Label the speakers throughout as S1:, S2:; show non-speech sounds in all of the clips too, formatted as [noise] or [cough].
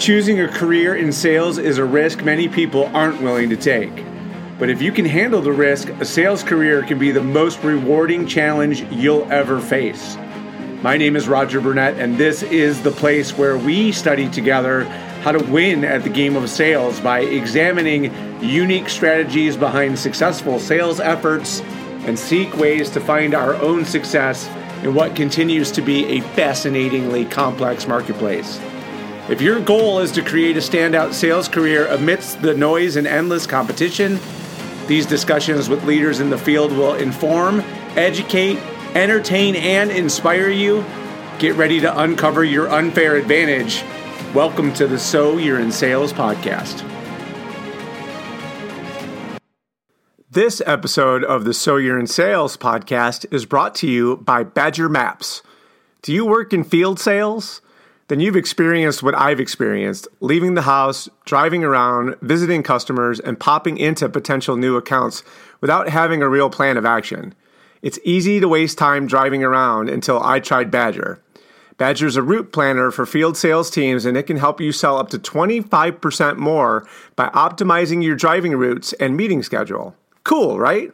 S1: Choosing a career in sales is a risk many people aren't willing to take. But if you can handle the risk, a sales career can be the most rewarding challenge you'll ever face. My name is Roger Burnett, and this is the place where we study together how to win at the game of sales by examining unique strategies behind successful sales efforts and seek ways to find our own success in what continues to be a fascinatingly complex marketplace. If your goal is to create a standout sales career amidst the noise and endless competition, these discussions with leaders in the field will inform, educate, entertain, and inspire you. Get ready to uncover your unfair advantage. Welcome to the So You're in Sales podcast. This episode of the So You're in Sales podcast is brought to you by Badger Maps. Do you work in field sales? Then you've experienced what I've experienced leaving the house, driving around, visiting customers, and popping into potential new accounts without having a real plan of action. It's easy to waste time driving around until I tried Badger. Badger is a route planner for field sales teams, and it can help you sell up to 25% more by optimizing your driving routes and meeting schedule. Cool, right?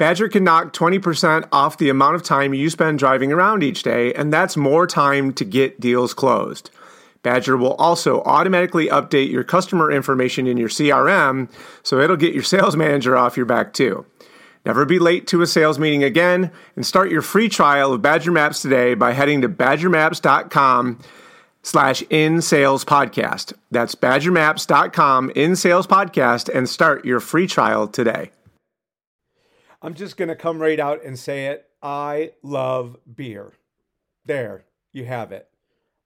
S1: Badger can knock 20% off the amount of time you spend driving around each day, and that's more time to get deals closed. Badger will also automatically update your customer information in your CRM, so it'll get your sales [laughs] manager off your back too. Never be late to a sales meeting again, and start your free trial of Badger Maps today by heading to badgermaps.com slash in sales podcast. That's badgermaps.com in sales podcast and start your free trial today. I'm just going to come right out and say it. I love beer. There, you have it.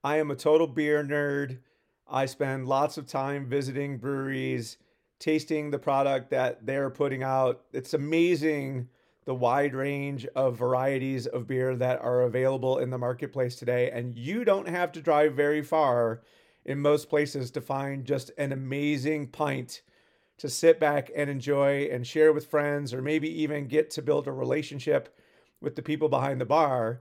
S1: I am a total beer nerd. I spend lots of time visiting breweries, tasting the product that they're putting out. It's amazing the wide range of varieties of beer that are available in the marketplace today. And you don't have to drive very far in most places to find just an amazing pint to sit back and enjoy and share with friends, or maybe even get to build a relationship with the people behind the bar.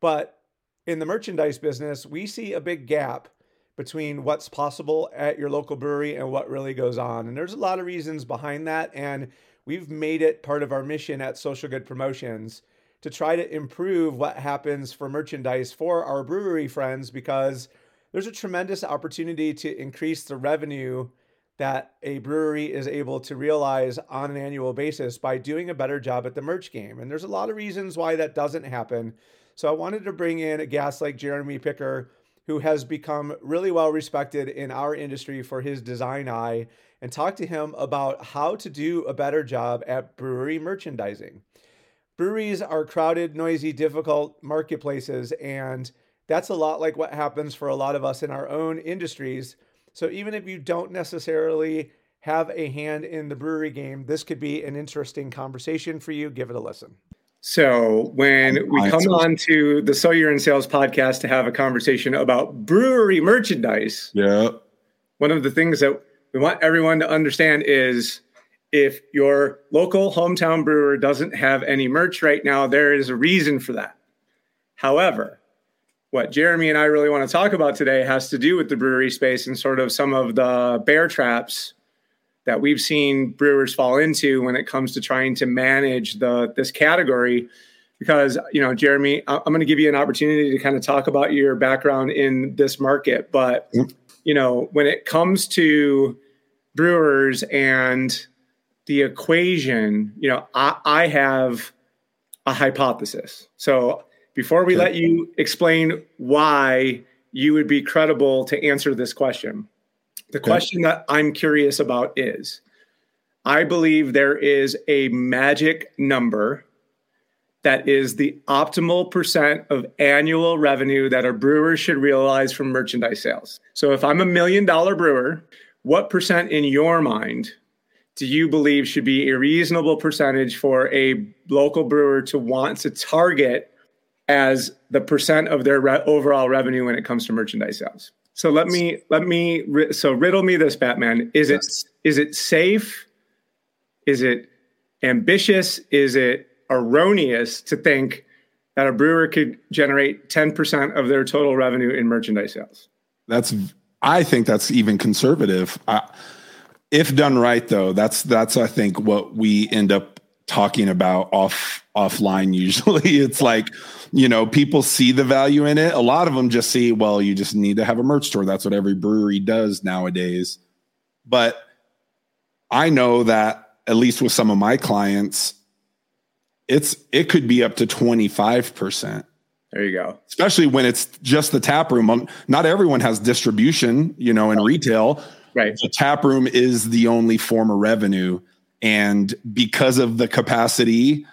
S1: But in the merchandise business, we see a big gap between what's possible at your local brewery and what really goes on. And there's a lot of reasons behind that. And we've made it part of our mission at Social Good Promotions to try to improve what happens for merchandise for our brewery friends because there's a tremendous opportunity to increase the revenue that a brewery is able to realize on an annual basis by doing a better job at the merch game. And there's a lot of reasons why that doesn't happen. So I wanted to bring in a guest like Jeremy Picker, who has become really well respected in our industry for his design eye, and talk to him about how to do a better job at brewery merchandising. Breweries are crowded, noisy, difficult marketplaces, and that's a lot like what happens for a lot of us in our own industries so even if you don't necessarily have a hand in the brewery game, this could be an interesting conversation for you. Give it a listen. So when we come on to the So You're in Sales podcast to have a conversation about brewery merchandise,
S2: yeah,
S1: one of the things that we want everyone to understand is if your local hometown brewer doesn't have any merch right now, there is a reason for that. However, what Jeremy and I really want to talk about today has to do with the brewery space and sort of some of the bear traps that we've seen brewers fall into when it comes to trying to manage the this category. Because you know Jeremy I'm going to give you an opportunity to kind of talk about your background in this market but mm-hmm. you know when it comes to brewers and the equation you know I, I have a hypothesis. So before we let you explain why you would be credible to answer this question, the question that I'm curious about is I believe there is a magic number that is the optimal percent of annual revenue that a brewer should realize from merchandise sales. So if I'm a million dollar brewer, what percent in your mind do you believe should be a reasonable percentage for a local brewer to want to target as the percent of their re- overall revenue when it comes to merchandise sales. So let me let me so riddle me this, Batman. Is yes. it is it safe? Is it ambitious? Is it erroneous to think that a brewer could generate ten percent of their total revenue in merchandise sales?
S2: That's I think that's even conservative. If done right, though, that's that's I think what we end up talking about off offline. Usually, [laughs] it's like you know people see the value in it. A lot of them just see, well, you just need to have a merch store. That's what every brewery does nowadays. But I know that at least with some of my clients, it's it could be up to twenty five percent
S1: there you go.
S2: Especially when it's just the tap room. Um, not everyone has distribution, you know, in retail.
S1: Right.
S2: The tap room is the only form of revenue. And because of the capacity,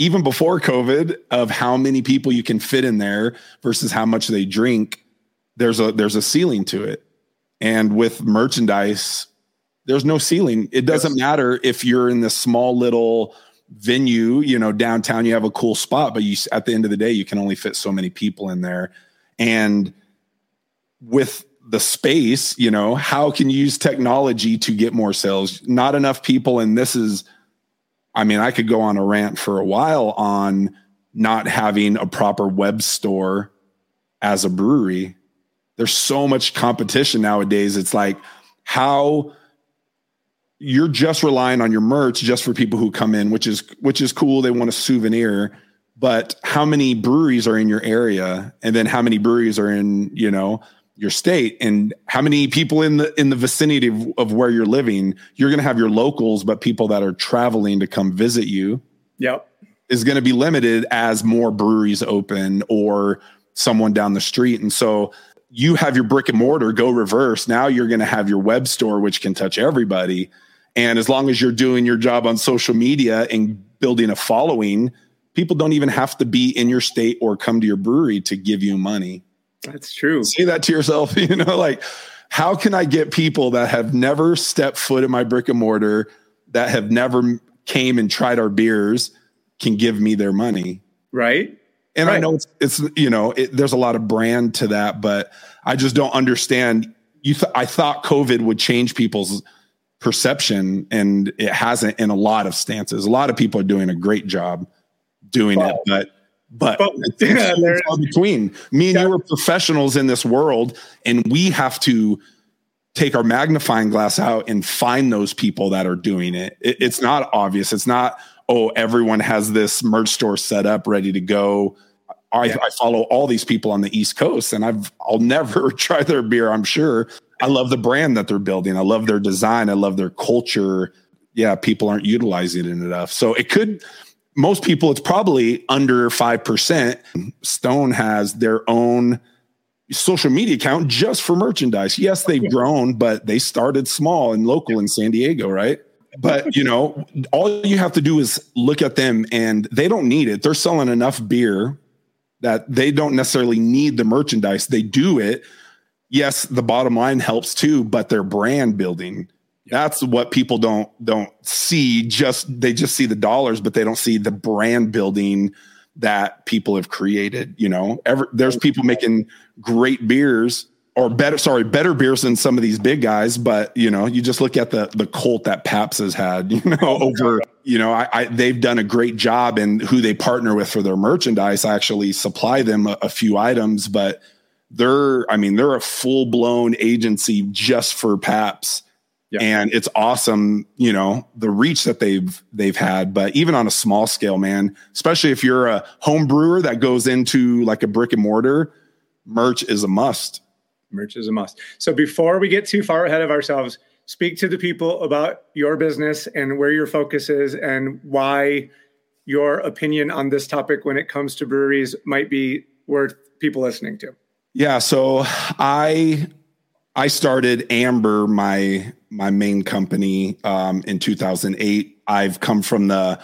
S2: even before COVID, of how many people you can fit in there versus how much they drink, there's a there's a ceiling to it. And with merchandise, there's no ceiling. It doesn't yes. matter if you're in this small little venue, you know, downtown, you have a cool spot, but you at the end of the day, you can only fit so many people in there. And with the space, you know, how can you use technology to get more sales? Not enough people, and this is, I mean, I could go on a rant for a while on not having a proper web store as a brewery. There's so much competition nowadays. It's like, how you're just relying on your merch just for people who come in, which is which is cool. They want a souvenir, but how many breweries are in your area, and then how many breweries are in you know your state, and how many people in the in the vicinity of, of where you're living? You're going to have your locals, but people that are traveling to come visit you.
S1: Yep,
S2: is going to be limited as more breweries open or someone down the street, and so you have your brick and mortar go reverse. Now you're going to have your web store, which can touch everybody and as long as you're doing your job on social media and building a following, people don't even have to be in your state or come to your brewery to give you money.
S1: That's true.
S2: Say that to yourself, [laughs] you know, like how can I get people that have never stepped foot in my brick and mortar, that have never came and tried our beers, can give me their money?
S1: Right.
S2: And
S1: right.
S2: I know it's, it's you know, it, there's a lot of brand to that, but I just don't understand. You, th- I thought COVID would change people's perception and it hasn't in a lot of stances. A lot of people are doing a great job doing well, it, but but, but [laughs] yeah, [laughs] between me and yeah. you are professionals in this world and we have to take our magnifying glass out and find those people that are doing it. it it's not obvious. It's not, oh, everyone has this merch store set up ready to go. I, yeah. I, follow all these people on the East Coast, and I've I'll never [laughs] try their beer. I'm sure, I love the brand that they're building. I love their design. I love their culture. Yeah, people aren't utilizing it enough. So it could, most people, it's probably under 5%. Stone has their own social media account just for merchandise. Yes, they've grown, but they started small and local in San Diego, right? But you know, all you have to do is look at them and they don't need it. They're selling enough beer that they don't necessarily need the merchandise. They do it yes, the bottom line helps too, but their brand building. That's what people don't don't see. Just they just see the dollars, but they don't see the brand building that people have created. You know, Ever, there's people making great beers or better, sorry, better beers than some of these big guys. But you know, you just look at the the cult that Pabst has had. [laughs] You know, over you know, I, I they've done a great job in who they partner with for their merchandise. I actually supply them a, a few items, but they're, I mean, they're a full blown agency just for Pabst. Yeah. And it's awesome, you know, the reach that they've they've had. But even on a small scale, man, especially if you're a home brewer that goes into like a brick and mortar, merch is a must.
S1: Merch is a must. So before we get too far ahead of ourselves, speak to the people about your business and where your focus is and why your opinion on this topic when it comes to breweries might be worth people listening to.
S2: Yeah, so I I started Amber, my my main company, um, in 2008. I've come from the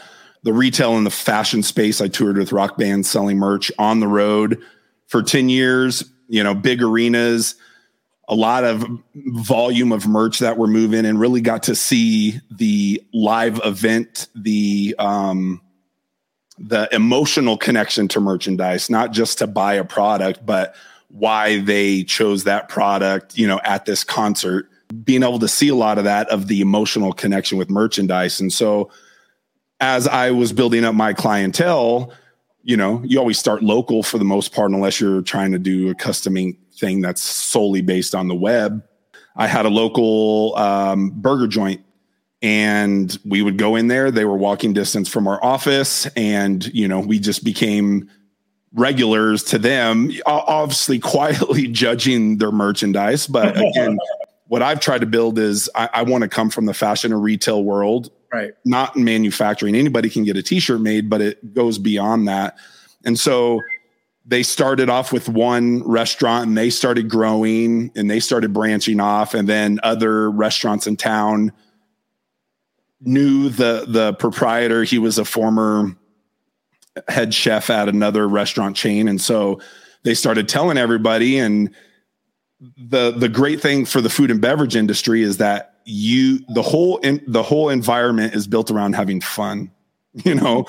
S2: the retail and the fashion space. I toured with rock bands selling merch on the road for 10 years. You know, big arenas, a lot of volume of merch that we're moving, and really got to see the live event, the um, the emotional connection to merchandise, not just to buy a product, but why they chose that product, you know, at this concert, being able to see a lot of that of the emotional connection with merchandise. And so as I was building up my clientele, you know, you always start local for the most part, unless you're trying to do a custom ink thing that's solely based on the web. I had a local um, burger joint and we would go in there. They were walking distance from our office and, you know, we just became regulars to them, obviously quietly [laughs] judging their merchandise. But [laughs] again, what I've tried to build is I, I want to come from the fashion and retail world,
S1: right?
S2: Not in manufacturing. Anybody can get a t-shirt made, but it goes beyond that. And so they started off with one restaurant and they started growing and they started branching off and then other restaurants in town knew the the proprietor he was a former head chef at another restaurant chain. And so they started telling everybody. And the the great thing for the food and beverage industry is that you the whole in, the whole environment is built around having fun [laughs] you know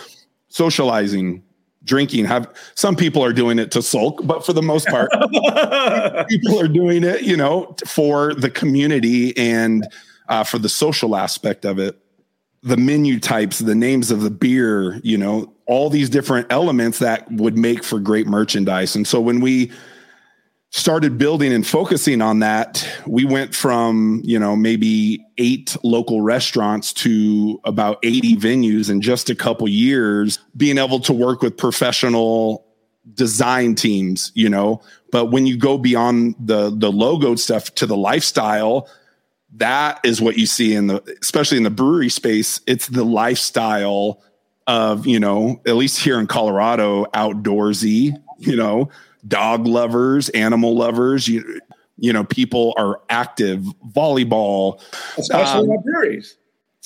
S2: socializing drinking have some people are doing it to sulk but for the most part [laughs] people are doing it you know for the community and uh, for the social aspect of it the menu types the names of the beer you know all these different elements that would make for great merchandise and so when we started building and focusing on that, we went from, you know, maybe eight local restaurants to about 80 venues in just a couple years, being able to work with professional design teams, you know. But when you go beyond the the logo stuff to the lifestyle, that is what you see in the especially in the brewery space, it's the lifestyle of, you know, at least here in Colorado, outdoorsy, you know, dog lovers, animal lovers. You, you know, people are active, volleyball,
S1: especially um, breweries.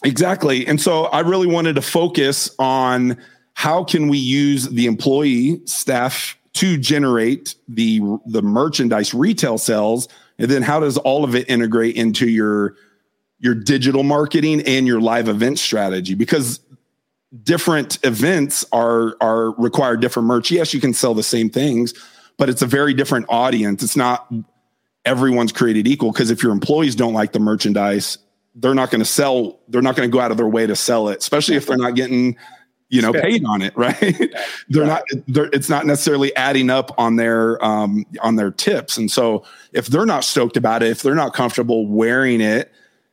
S2: Exactly. And so I really wanted to focus on how can we use the employee staff to generate the the merchandise retail sales and then how does all of it integrate into your your digital marketing and your live event strategy because different events are are require different merch yes you can sell the same things but it's a very different audience. It's not everyone's created equal because if your employees don't like the merchandise, they're not going to sell. They're not going to go out of their way to sell it, especially if they're not getting, you know, paid on it. [laughs] Right? they're not. They're, it's not necessarily adding up on their um, on their tips. And so, if they're not stoked about it, if they're not comfortable wearing it,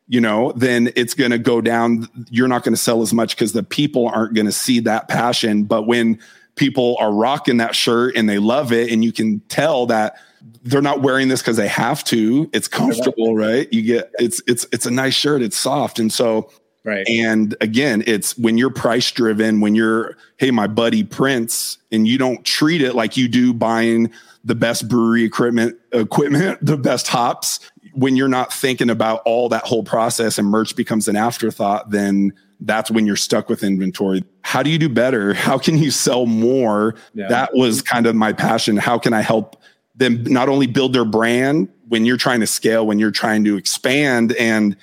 S2: you know, then it's going to go down. You're not going to sell as much because the people aren't going to see that passion. But when people are rocking that shirt and they love it and you can tell that they're not wearing this because they have to it's comfortable right you get it's it's it's a nice shirt it's soft and so
S1: right
S2: and again it's when you're price driven when you're hey my buddy prince and you don't treat it like you do buying the best brewery equipment equipment [laughs] the best hops when you're not thinking about all that whole process and merch becomes an afterthought then that's when you're stuck with inventory. How do you do better? [laughs] How can you sell more? Yeah. That was kind of my passion. How can I help them not only build their brand when you're trying to scale, when you're trying to expand and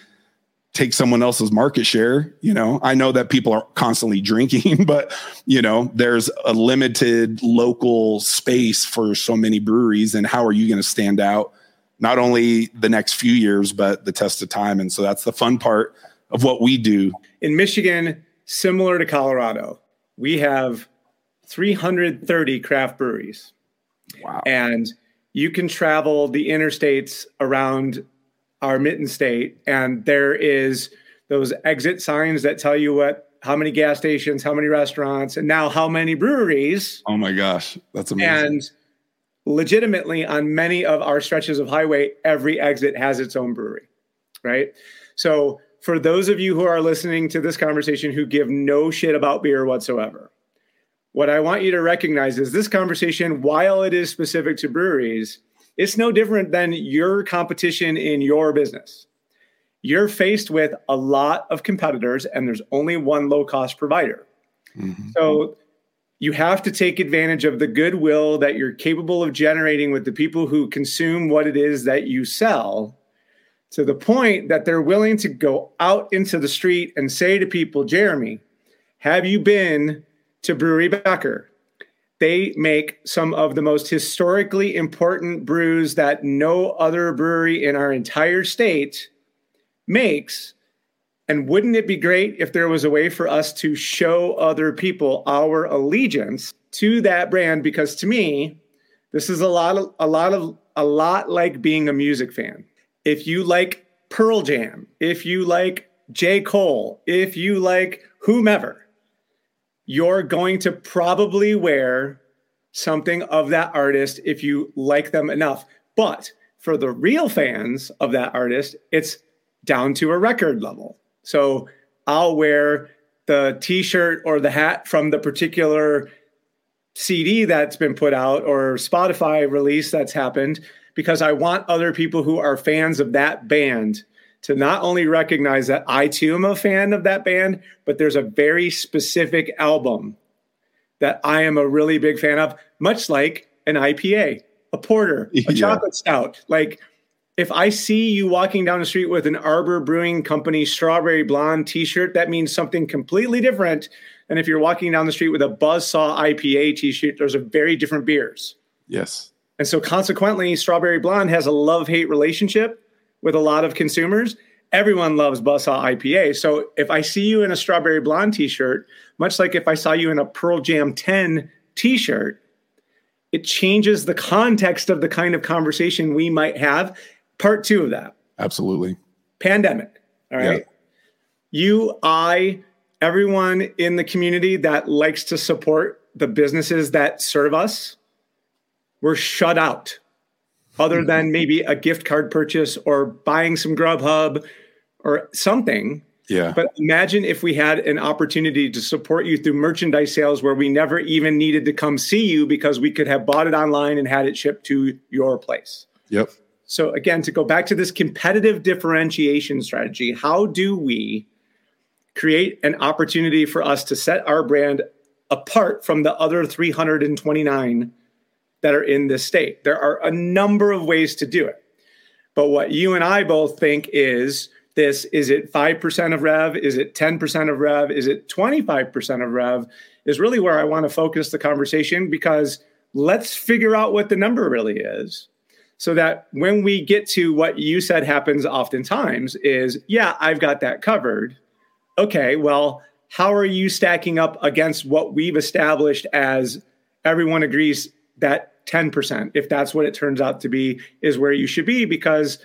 S2: take someone else's market share? You know, I know that people are constantly drinking, [laughs] but you know, there's a limited local space for so many breweries. And how are you going to stand out? Not only the next few years, but the test of time. And so that's the fun part of what we do.
S1: In Michigan, similar to Colorado, we have 330 craft breweries.
S2: Wow.
S1: And you can travel the interstates around our mitten state, and there is those exit signs that tell you what how many gas stations, how many restaurants, and now how many breweries.
S2: Oh my gosh, that's amazing.
S1: And legitimately, on many of our stretches of highway, every exit has its own brewery, right? So for those of you who are listening to this conversation who give no shit about beer whatsoever, what I want you to recognize is this conversation, while it is specific to breweries, it's no different than your competition in your business. You're faced with a lot of competitors, and there's only one low cost provider. Mm-hmm. So you have to take advantage of the goodwill that you're capable of generating with the people who consume what it is that you sell to the point that they're willing to go out into the street and say to people, Jeremy, have you been to Brewery Becker? They make some of the most historically important brews that no other brewery in our entire state makes. And wouldn't it be great if there was a way for us to show other people our allegiance to that brand? Because to me, this is a lot of a lot of a lot like being a music fan. If you like Pearl Jam, if you like J. Cole, if you like whomever, you're going to probably wear something of that artist if you like them enough. But for the real fans of that artist, it's down to a record level. So I'll wear the t shirt or the hat from the particular CD that's been put out or Spotify release that's happened because I want other people who are fans of that band to not only recognize that I too am a fan of that band, but there's a very specific album that I am a really big fan of, much like an IPA, a porter, a yeah. chocolate stout. Like if I see you walking down the street with an Arbor Brewing Company strawberry blonde t-shirt, that means something completely different than if you're walking down the street with a Buzzsaw IPA t-shirt. Those are very different beers.
S2: Yes.
S1: And so consequently, strawberry blonde has a love-hate relationship with a lot of consumers. Everyone loves Buzzsaw IPA. So if I see you in a strawberry blonde t-shirt, much like if I saw you in a Pearl Jam 10 t-shirt, it changes the context of the kind of conversation we might have part two of that.
S2: Absolutely.
S1: Pandemic. All right. Yeah. You, I, everyone in the community that likes to support the businesses that serve us, we're shut out, other mm-hmm. than maybe a gift card purchase or buying some Grubhub or something.
S2: Yeah.
S1: But imagine if we had an opportunity to support you through merchandise sales where we never even needed to come see you because we could have bought it online and had it shipped to your place.
S2: Yep.
S1: So, again, to go back to this competitive differentiation strategy, how do we create an opportunity for us to set our brand apart from the other 329 that are in this state? There are a number of ways to do it. But what you and I both think is this is it 5% of rev? Is it 10% of rev? Is it 25% of rev? Is really where I want to focus the conversation because let's figure out what the number really is so that when we get to what you said happens oftentimes is yeah i've got that covered okay well how are you stacking up against what we've established as everyone agrees that 10% if that's what it turns out to be is where you should be because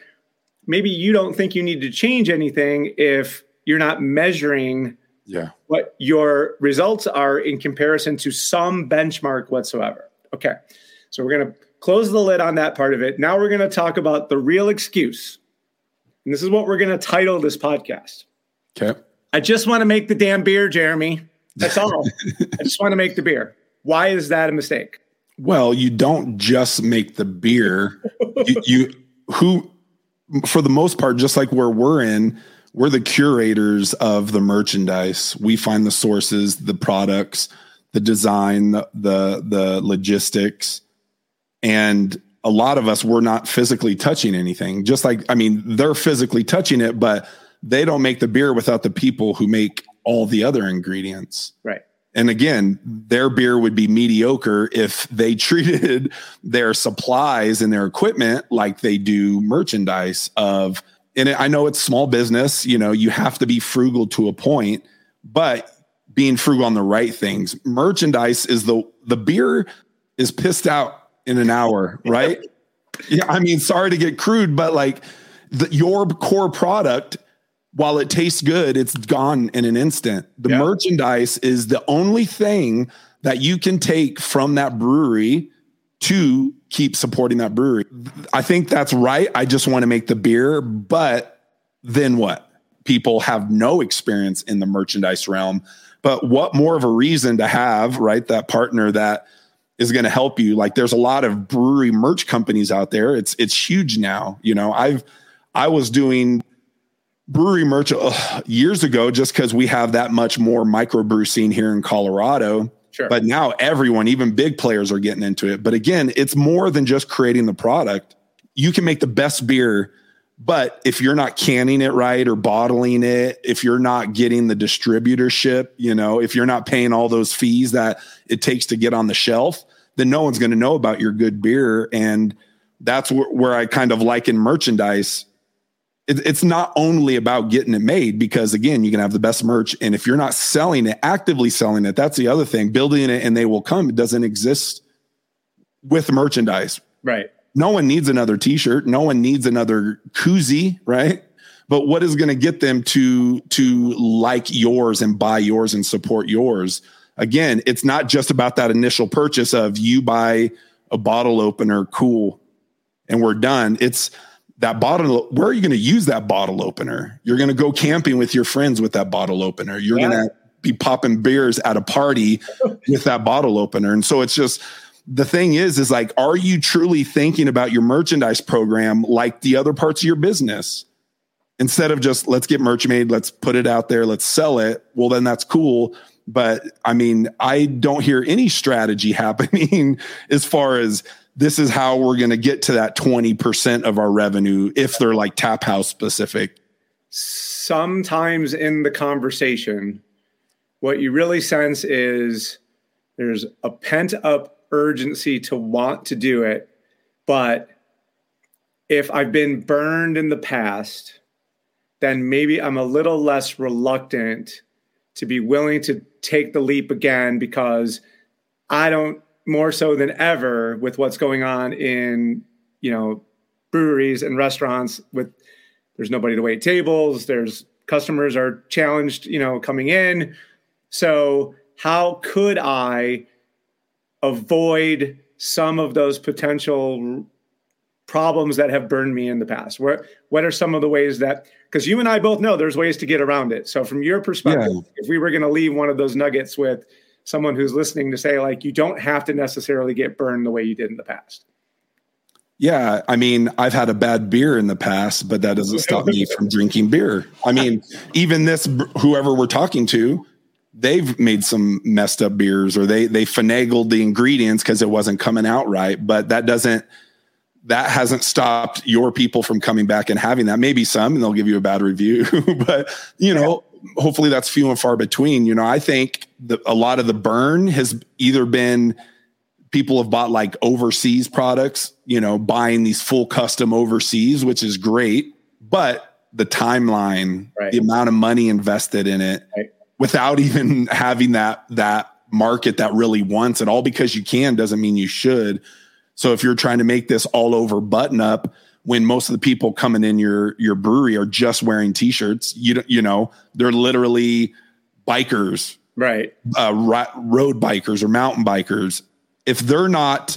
S1: maybe you don't think you need to change anything if you're not measuring
S2: yeah.
S1: what your results are in comparison to some benchmark whatsoever okay so we're going to close the lid on that part of it. Now we're going to talk about the real excuse. And this is what we're going to title this podcast.
S2: Okay.
S1: I just want to make the damn beer, Jeremy. That's all. [laughs] I just want to make the beer. Why is that a mistake?
S2: Well, you don't just make the beer. you, you who for the most part just like where we're in, we're the curators of the merchandise. We find the sources, the products, the design, the the, the logistics and a lot of us were not physically touching anything. Just like, I mean, they're physically touching it, but they don't make the beer without the people who make all the other ingredients.
S1: Right.
S2: And again, their beer would be mediocre if they [laughs] treated their supplies and their equipment like they do merchandise of and I know it's small business, you know, you have to be frugal to a point, but being frugal on the right things. Merchandise is the the beer is pissed out in an hour, right? yeah, I mean, sorry to get crude, but like the, your core product, while it tastes good, it's gone in an instant. The yeah. merchandise is the only thing that you can take from that brewery to keep supporting that brewery. I think that's right. I just want to make the beer, but then what? People have no experience in the merchandise realm. But what more of a reason to have, right? That partner that is going to help you. Like there's a lot of brewery merch companies out there. It's it's huge now. You know, I've I was doing brewery merch uh, years ago just because we have that much more microbrew scene here in Colorado.
S1: Sure.
S2: But now everyone, even big players, are getting into it. But again, it's more than just creating the product. You can make the best beer, but if you're not canning it right or bottling it, if you're not getting the distributorship, you know, if you're not paying all those fees that it takes to get on the shelf, then no one's going to know about your good beer. And that's wh- where I kind of liken merchandise. It, it's not only about getting it made because again, you can have the best merch. And if you're not selling it, actively selling it, that's the other thing. Building it and they will come. It doesn't exist with merchandise.
S1: Right.
S2: No one needs another t-shirt. No one needs another koozie, right? But what is going to get them to to like yours and buy yours and support yours? Again, it's not just about that initial purchase of you buy a bottle opener, cool, and we're done. It's that bottle where are you going to use that bottle opener? You're going to go camping with your friends with that bottle opener. You're yeah. going to be popping beers at a party [laughs] with that bottle opener. And so it's just the thing is is like are you truly thinking about your merchandise program like the other parts of your business? Instead of just let's get merch made let's put it out there let's sell it. Well then that's cool. But i mean i don't hear any strategy [laughs] happening as far as this is how we're going to get to that 20% of our revenue if they're like tap house specific.
S1: Sometimes in the conversation what you really sense is there's a pent up urgency to want to do it but if i've been burned in the past then maybe i'm a little less reluctant to be willing to take the leap again because i don't more so than ever with what's going on in you know breweries and restaurants with there's nobody to wait tables there's customers are challenged you know coming in. So how could i avoid some of those potential problems that have burned me in the past? Where what are some of the ways that because you and i both know there's ways to get around it. So from your perspective yeah. if we were going to leave one of those nuggets with someone who's listening to say like you don't have to necessarily get burned the way you did in the past.
S2: Yeah i mean i've had a bad beer in the past but that doesn't stop me from [laughs] drinking beer. I mean even this whoever we're talking to they've made some messed up beers or they they finagled the ingredients because it wasn't coming out right but that doesn't that hasn't stopped your people from coming back and having that. Maybe some and they'll give you a bad review [laughs] but you know hopefully that's few and far between. You know, I think the, a lot of the burn has either been people have bought like overseas products, you know, buying these full custom overseas, which is great, but the timeline, right. the amount of money invested in it right. without [laughs] even having that that market that really wants it all because you can doesn't mean you should. So if you're trying to make this all over button up, when most of the people coming in your your brewery are just wearing t-shirts you don't you know they're literally bikers
S1: right.
S2: uh, road bikers or mountain bikers. If they're not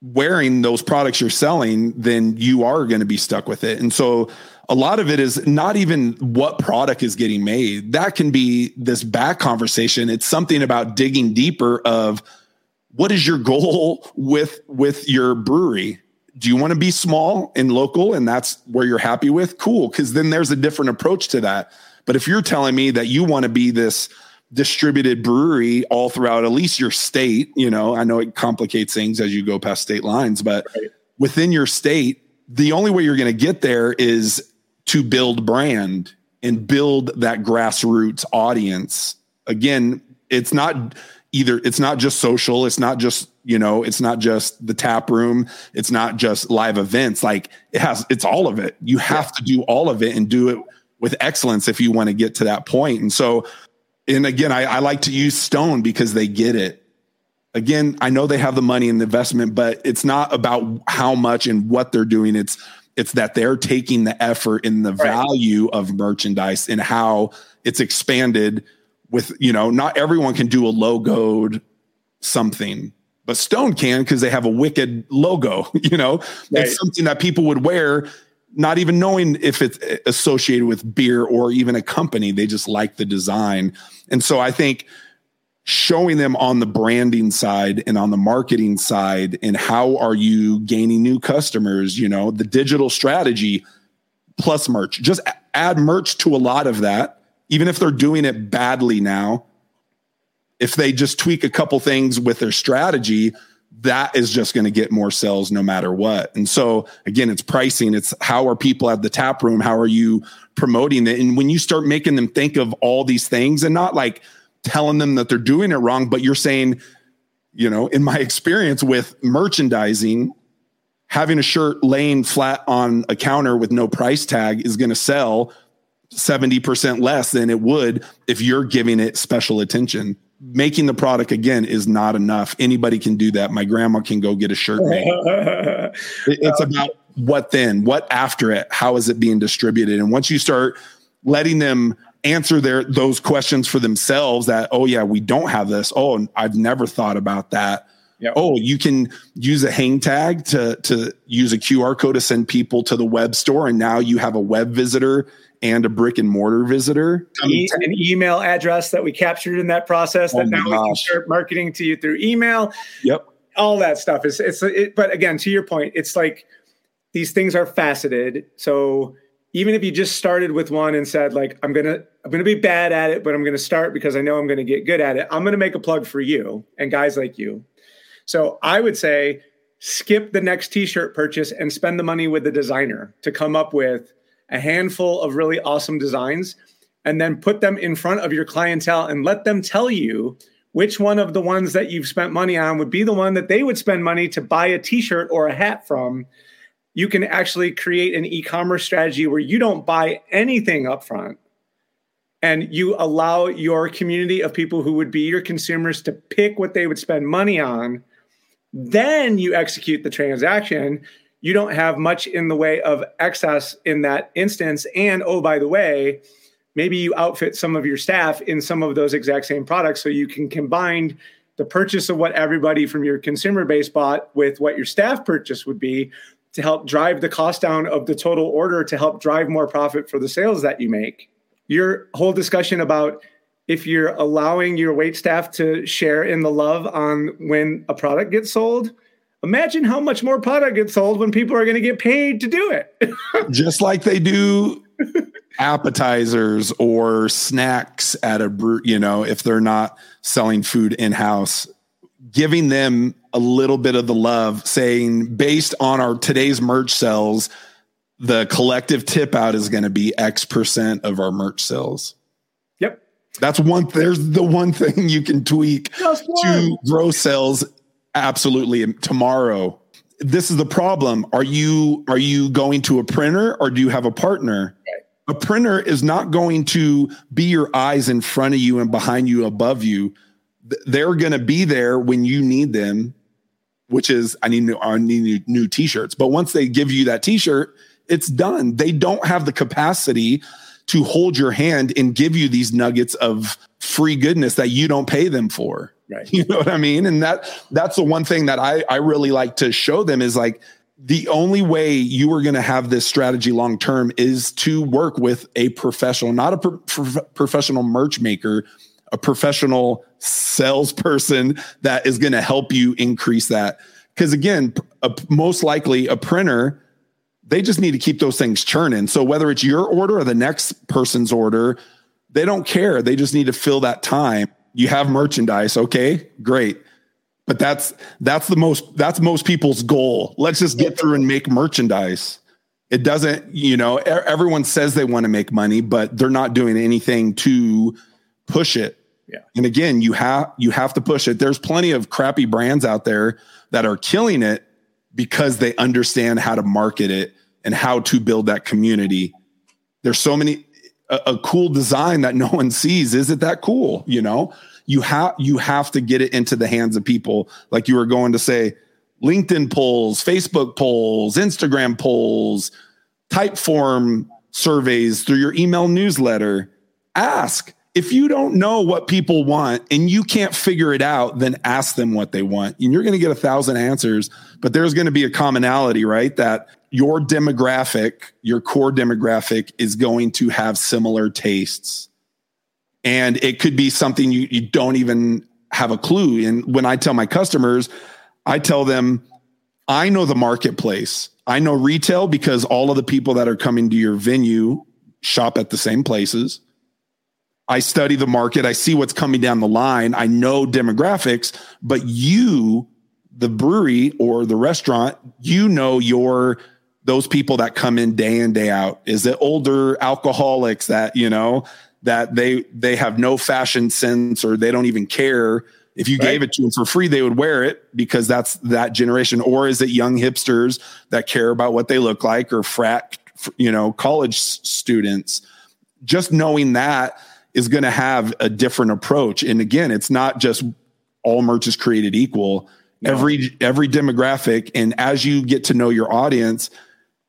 S2: wearing those products you're selling then you are going to be stuck with it. And so a lot of it is not even what product is getting made. That can be this back conversation. It's something about digging deeper of what is your goal [laughs] with with your brewery do you want to be small and local and that's where you're happy with? Cool because then there's a different approach to that. But if you're telling me that you want to be this distributed brewery all throughout at least your state you know i know it complicates things as you go past state lines but right. within your state the only way you're going to get there is to build brand and build that grassroots audience. Again it's not either it's not just social it's not just you know it's not just the tap room it's not just live events like it has it's all of it. You have yeah. to do all of it and do it with excellence if you want to get to that point. And so and again I, I like to use stone because they get it. Again i know they have the money and the investment but it's not about how much and what they're doing. It's it's that they're taking the effort and the right. value of merchandise and how it's expanded with you know not everyone can do a logoed something but stone can because they have a wicked logo [laughs] you know? Right. it's something that people would wear not even knowing if it's eh, associated with beer or even a company. They just like the design. And so i think showing them on the branding side and on the marketing side and how are you gaining new customers you know the digital strategy plus merch. Just add merch to a lot of that even if they're doing it badly now, if they just tweak a couple things with their strategy, that is just going to get more sales no matter what. And so again, it's pricing. It's how are people at the tap room? How are you promoting it? And when you start making them think of all these things and not like telling them that they're doing it wrong, but you're saying, you know, in my experience with merchandising, having a shirt laying flat on a counter with no price tag is going to sell 70% less than it would if you're giving it special attention. Making the product again is not enough. Anybody can do that. My grandma can go get a shirt made. [laughs] it's about what then, what after it, how is it being distributed? And once you start letting them answer their those questions for themselves that oh yeah we don't have this oh i've never thought about that Yep. Oh, you can use a hang tag to to use a QR code to send people to the web store, and now you have a web visitor and a brick and mortar visitor.
S1: E- an email address that we captured in that process oh that oh now gosh. we can start marketing to you through email.
S2: Yep.
S1: All that stuff is it's it, but again to your point, it's like these things are faceted. So even if you just started with one and said like I'm gonna I'm gonna be bad at it, but I'm gonna start because I know I'm gonna get good at it. I'm gonna make a plug for you and guys like you so I would say skip the next t-shirt purchase and spend the money with the designer to come up with a handful of really awesome designs and then put them in front of your clientele and let them tell you which one of the ones that you've spent money on would be the one that they would spend money to buy a t-shirt or a hat from. You can actually create an e-commerce strategy where you don't buy anything up front and you allow your community of people who would be your consumers to pick what they would spend money on. Then you execute the transaction, you don't have much in the way of excess in that instance. And oh, by the way, maybe you outfit some of your staff in some of those exact same products so you can combine the purchase of what everybody from your consumer base bought with what your staff purchase would be to help drive the cost down of the total order to help drive more profit for the sales that you make. Your whole discussion about if you're allowing your wait staff to share in the love on when a product gets sold, imagine how much more product gets sold when people are going to get paid to do it. [laughs]
S2: Just like they do appetizers or snacks at a brew, you know, if they're not selling food in house, giving them a little bit of the love, saying based on our today's merch sales, the collective tip out is going to be X percent of our merch sales. Yep. That's one. There's the one thing you can tweak to grow sales. Absolutely tomorrow. This is the problem. Are you are you going to a printer or do you have a partner? A printer is not going to be your eyes in front of you and behind you, above you. They're going to be there when you need them, which is I need new I need new, new t-shirts. But once they give you that t-shirt, it's done. They don't have the capacity to hold your hand and give you these nuggets of free goodness that you don't pay them for.
S1: Right. [laughs]
S2: You know what I mean? And that that's the one thing that I I really like to show them is like the only way you are going to have this strategy long term is to work with a professional, not a pro- pro- professional merch maker, a professional salesperson that is going to help you increase that. Because again, a, most likely a printer they just need to keep those things churning. So whether it's your order or the next person's order, they don't care. They just need to fill that time. You have merchandise, okay? Great. But that's that's the most that's most people's goal. Let's just get through and make merchandise. It doesn't, you know, everyone says they want to make money, but they're not doing anything to push it.
S1: Yeah.
S2: And again, you have you have to push it. There's plenty of crappy brands out there that are killing it because they understand how to market it and how to build that community. There's so many a, a cool design that no one sees. Is it that cool? You know, you have you have to get it into the hands of people. Like you were going to say, LinkedIn polls, Facebook polls, Instagram polls, Typeform surveys through your email newsletter. Ask if you don't know what people want and you can't figure it out, then ask them what they want. And you're going to get a thousand answers, but there's going to be a commonality, right? That your demographic, your core demographic is going to have similar tastes. And it could be something you, you don't even have a clue. And when I tell my customers, I tell them, I know the marketplace. I know retail because all of the people that are coming to your venue shop at the same places. I study the market. I see what's coming down the line. I know demographics, but you, the brewery or the restaurant, you know your those people that come in day in day out. Is it older alcoholics that you know that they they have no fashion sense or they don't even care if you right. gave it to them for free they would wear it because that's that generation or is it young hipsters that care about what they look like or frat you know college students just knowing that is going to have a different approach. And again, it's not just all merch is created equal. No. Every every demographic, and as you get to know your audience,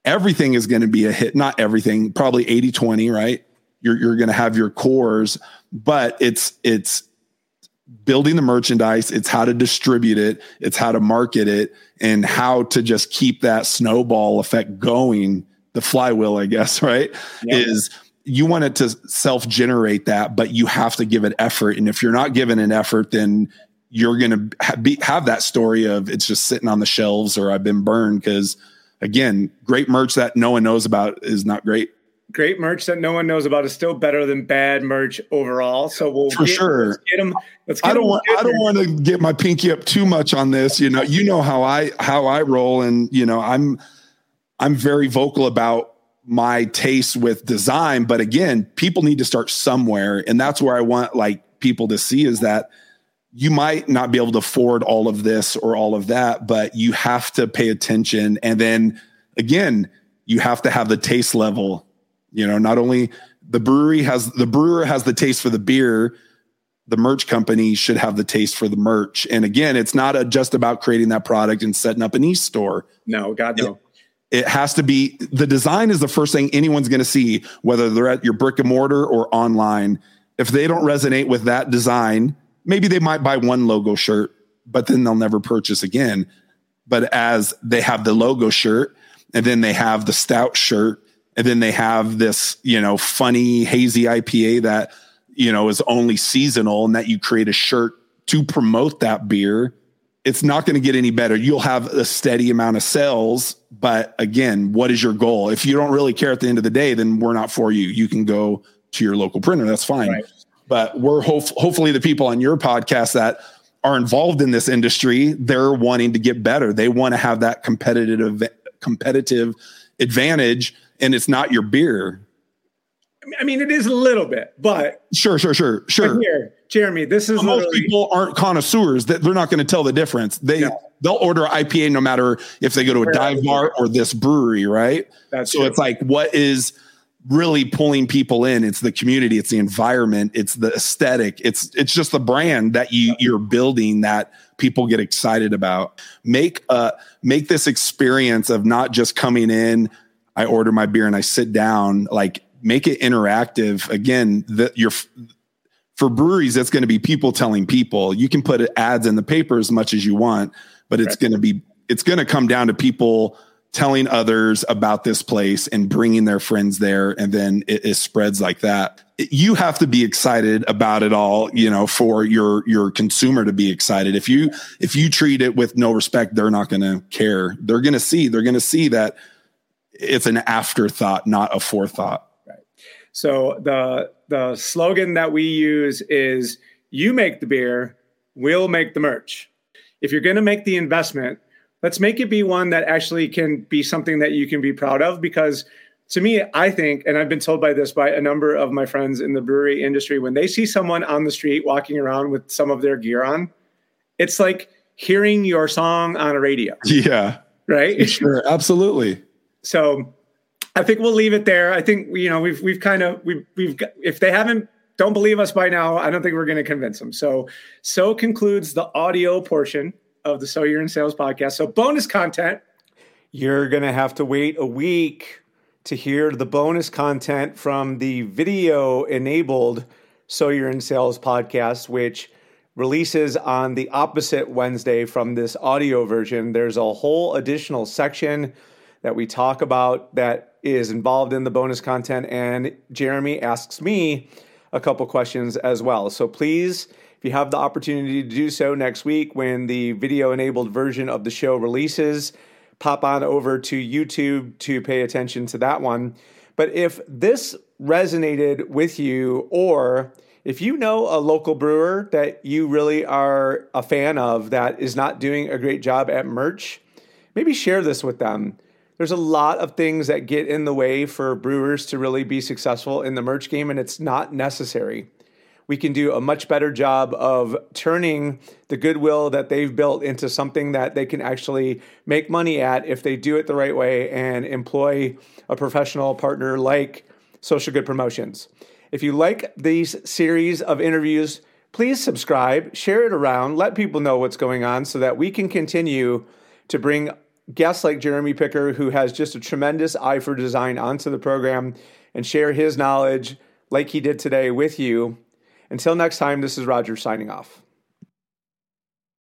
S2: everything is going to be a hit. Not everything, probably 80 20, right? You're, you're going to have your cores, but it's, it's, building the merchandise it's how to distribute it it's how to market it and how to just keep that snowball effect going the flywheel i guess [laughs] right yeah. is you want it to self generate that but you have to give it effort and if you're not giving an effort then you're going to ha- have that story of it's just sitting on the shelves or i've been burned because again, great merch that no one knows about is not great.
S1: Great merch that no one knows about is still better than bad merch overall. So we'll
S2: for get, sure let's get them. Let's get I don't want. I don't want to get my pinky up too much on this. You know, you know how I how I roll, and you know I'm I'm very vocal about my taste with design. But again, people need to start somewhere, and that's where I want like people to see is that you might not be able to afford all of this or all of that, but you have to pay attention. And then again, you have to have the taste level. You know, not only the brewery has the brewer has the taste for the beer, the merch company should have the taste for the merch. And again, it's not a, just about creating that product and setting up an e store.
S1: No, God no.
S2: It, it has to be the design is the first thing anyone's going to see, whether they're at your brick and mortar or online. If they don't resonate with that design, maybe they might buy one logo shirt, but then they'll never purchase again. But as they have the logo shirt and then they have the stout shirt and then they have this, you know, funny hazy IPA that, you know, is only seasonal and that you create a shirt to promote that beer, it's not going to get any better. You'll have a steady amount of sales, but again, what is your goal? If you don't really care at the end of the day, then we're not for you. You can go to your local printer. That's fine. Right but we're hope- hopefully the people on your podcast that are involved in this industry they're wanting to get better they want to have that competitive competitive advantage and it's not your beer
S1: I mean, it is a little bit, but
S2: sure, sure, sure, sure.
S1: Here, Jeremy, this is
S2: most people aren't connoisseurs. That they're not going to tell the difference. They no. they'll order IPA no matter if they go to a dive bar or this brewery, right? That's so true. it's like, what is really pulling people in. It's the community it's the environment it's the aesthetic it's it's just the brand that you you're building that people get excited about. Make uh make this experience of not just coming in i order my beer and i sit down like make it interactive. Again that you're for breweries it's going to be people telling people. You can put ads in the paper as much as you want but it's right. going to be it's going to come down to people telling others about this place and bringing their friends there. And then it, it, spreads like that. You have to be excited about it all you know for your your consumer to be excited. If you if you treat it with no respect they're not going to care. They're going to see they're going to see that it's an afterthought not a forethought.
S1: Right. So the the slogan that we use is you make the beer we'll make the merch. If you're going to make the investment let's make it be one that actually can be something that you can be proud of because to me i think and i've been told by this by a number of my friends in the brewery industry when they see someone on the street walking around with some of their gear on it's like hearing your song on a radio.
S2: Yeah.
S1: Right?
S2: Sure. Absolutely.
S1: So i think we'll leave it there. I think you know we've we've kind of we've we've got, if they haven't don't believe us by now i don't think we're going to convince them. So so concludes the audio portion of the So You're in Sales podcast. So, bonus content. You're going to have to wait a week to hear the bonus content from the video enabled So You're in Sales podcast, which releases on the opposite Wednesday from this audio version. There's a whole additional section that we talk about that is involved in the bonus content, and Jeremy asks me a couple questions as well. So please if you have the opportunity to do so next week when the video enabled version of the show releases, pop on over to YouTube to pay attention to that one. But if this resonated with you, or if you know a local brewer that you really are a fan of that is not doing a great job at merch, maybe share this with them. There's a lot of things that get in the way for brewers to really be successful in the merch game, and it's not necessary we can do a much better job of turning the goodwill that they've built into something that they can actually make money at if they do it the right way and employ a professional partner like Social Good Promotions. If you like these series of interviews, please subscribe, share it around, let people know what's going on so that we can continue to bring guests like Jeremy Picker, who has just a tremendous eye for design, onto the program and share his knowledge like he did today with you. Until next time, this is Roger signing off.